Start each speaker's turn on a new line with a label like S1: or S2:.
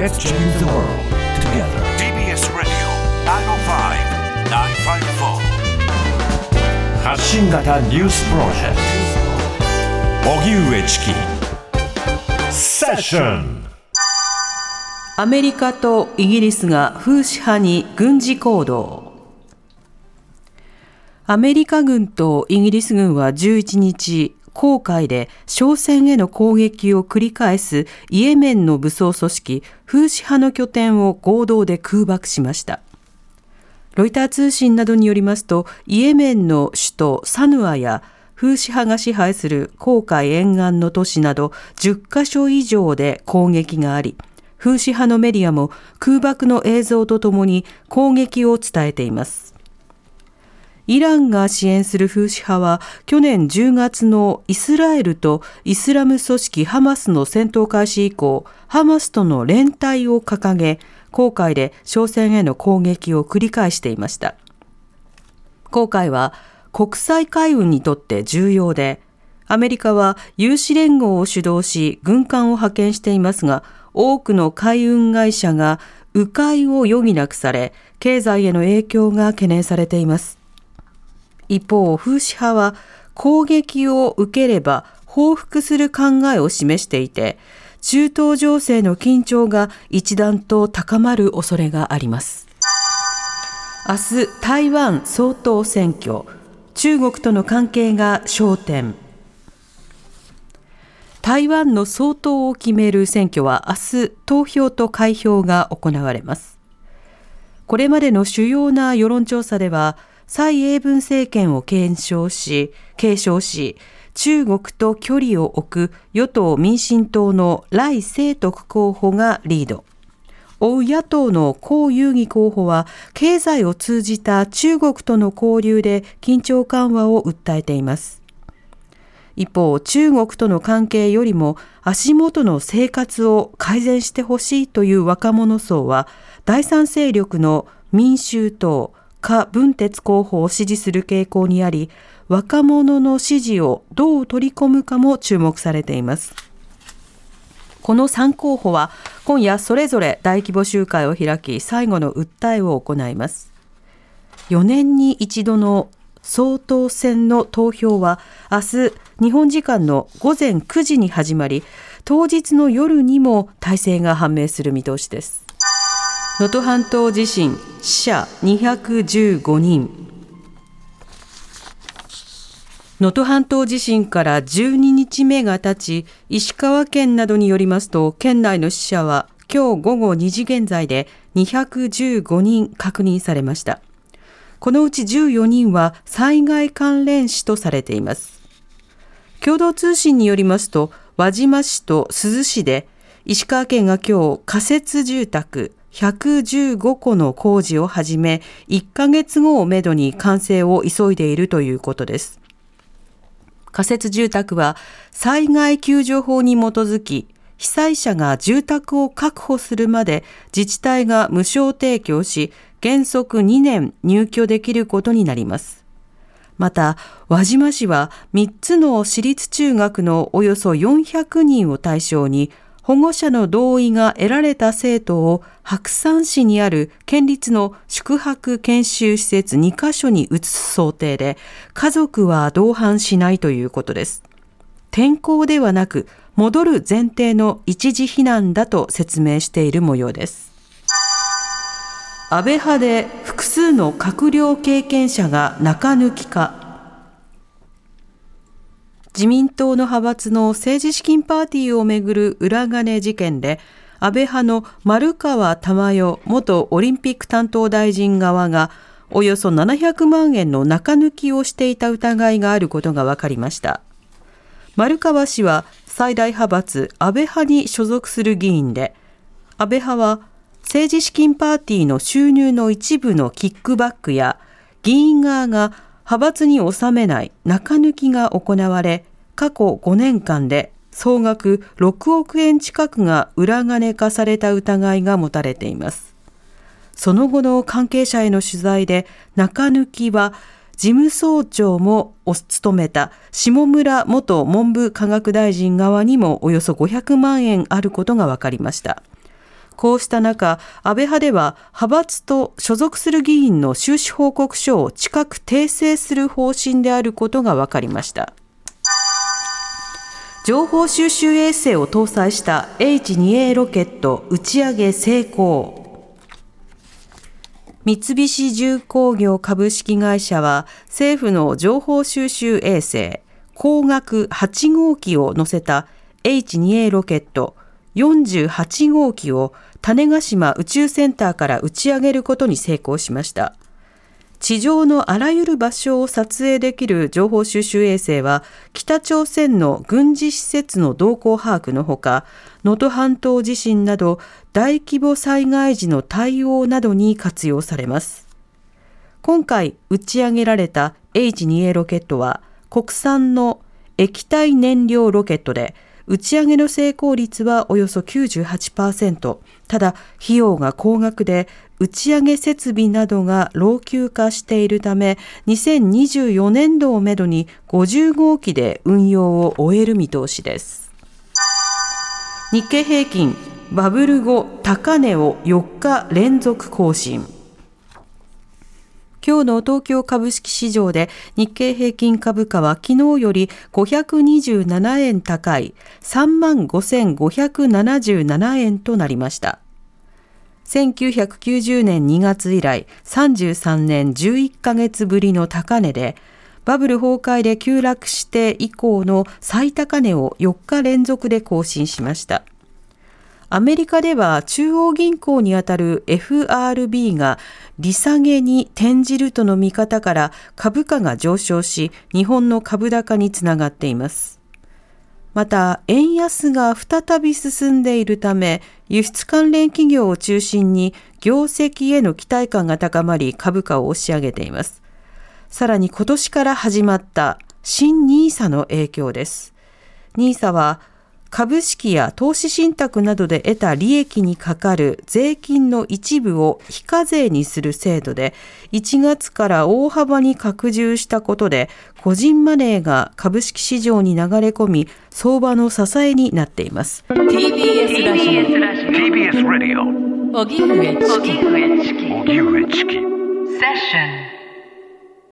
S1: Let's change the world together.
S2: TBS Radio 905-954
S1: 発信型ニュースプロジェクト。荻上チキ。セッション。
S3: アメリカとイギリスが風刺派に軍事行動。アメリカ軍とイギリス軍は11日航海で商船への攻撃を繰り返すイエメンの武装組織フーシ派の拠点を合同で空爆しました。ロイター通信などによりますと、イエメンの首都サヌアやフーシ派が支配する航海沿岸の都市など10カ所以上で攻撃があり、フーシ派のメディアも空爆の映像とともに攻撃を伝えています。イランが支援するフーシ派は去年10月のイスラエルとイスラム組織ハマスの戦闘開始以降、ハマスとの連帯を掲げ、航海で商船への攻撃を繰り返していました。航海は国際海運にとって重要で、アメリカは有志連合を主導し軍艦を派遣していますが、多くの海運会社が迂回を余儀なくされ、経済への影響が懸念されています。一方、風刺派は攻撃を受ければ報復する考えを示していて、中東情勢の緊張が一段と高まる恐れがあります。明日、台湾総統選挙、中国との関係が焦点。台湾の総統を決める選挙は明日投票と開票が行われます。これまでの主要な世論調査では蔡英文政権を検証し、継承し、中国と距離を置く与党民進党の来清徳候補がリード。追う野党の江遊義候補は経済を通じた中国との交流で緊張緩和を訴えています。一方、中国との関係よりも足元の生活を改善してほしいという若者層は第三勢力の民衆党、柯文哲候補を支持する傾向にあり、若者の支持をどう取り込むかも注目されています。この3候補は今夜それぞれ大規模集会を開き最後の訴えを行います。4年に一度の総統選の投票は明日日本時間の午前9時に始まり当日の夜にも大勢が判明する見通しです。能登半島地震死者215人。能登半島地震から12日目が経ち石川県などによりますと県内の死者は今日午後2時現在で215人確認されました。このうち14人は災害関連死とされています。共同通信によりますと輪島市と珠洲市で石川県が今日仮設住宅115個の工事を始め、1ヶ月後をめどに完成を急いでいるということです。仮設住宅は災害救助法に基づき、被災者が住宅を確保するまで自治体が無償提供し、原則2年入居できることになります。また、輪島市は3つの私立中学のおよそ400人を対象に保護者の同意が得られた生徒を白山市にある県立の宿泊研修施設2カ所に移す想定で、家族は同伴しないということです。転校ではなく、戻る前提の一時避難だと説明している模様です。安倍派で複数の閣僚経験者が中抜きか。自民党の派閥の政治資金パーティーをめぐる裏金事件で、安倍派の丸川珠代元オリンピック担当大臣側が、およそ700万円の中抜きをしていた疑いがあることが分かりました。丸川氏は最大派閥安倍派に所属する議員で、安倍派は政治資金パーティーの収入の一部のキックバックや議員側が派閥に収めない中抜きが行われ、過去5年間で総額6億円近くが裏金化された疑いが持たれています。その後の関係者への取材で、中抜きは事務総長も務めた下村元文部科学大臣側にもおよそ500万円あることが分かりました。こうした中、安倍派では派閥と所属する議員の収支報告書を近く訂正する方針であることが分かりました。情報収集衛星を搭載した H2A ロケット打ち上げ成功。三菱重工業株式会社は政府の情報収集衛星光学8号機を載せた H2A ロケット48号機を種子島宇宙センターから打ち上げることに成功しました。地上のあらゆる場所を撮影できる情報収集衛星は北朝鮮の軍事施設の動向把握のほか能登半島地震など大規模災害時の対応などに活用されます。今回打ち上げられた H2A ロケットは国産の液体燃料ロケットで打ち上げの成功率はおよそ98%。ただ、費用が高額で、打ち上げ設備などが老朽化しているため、2024年度をめどに50号機で運用を終える見通しです。日経平均、バブル後高値を4日連続更新。今日の東京株式市場で日経平均株価は昨日より527円高い35,577円となりました。1990年2月以来33年11ヶ月ぶりの高値で、バブル崩壊で急落して以降の最高値を4日連続で更新しました。アメリカでは中央銀行にあたる FRB が利下げに転じるとの見方から株価が上昇し、日本の株高につながっています。また、円安が再び進んでいるため、輸出関連企業を中心に業績への期待感が高まり株価を押し上げています。さらに今年から始まった新 NISA の影響です。NISA は株式や投資信託などで得た利益にかかる税金の一部を非課税にする制度で、1月から大幅に拡充したことで、個人マネーが株式市場に流れ込み、相場の支えになっています。
S1: TBS ラジオ。TBS ラジオ。荻上チキ。荻上チキ。セッション。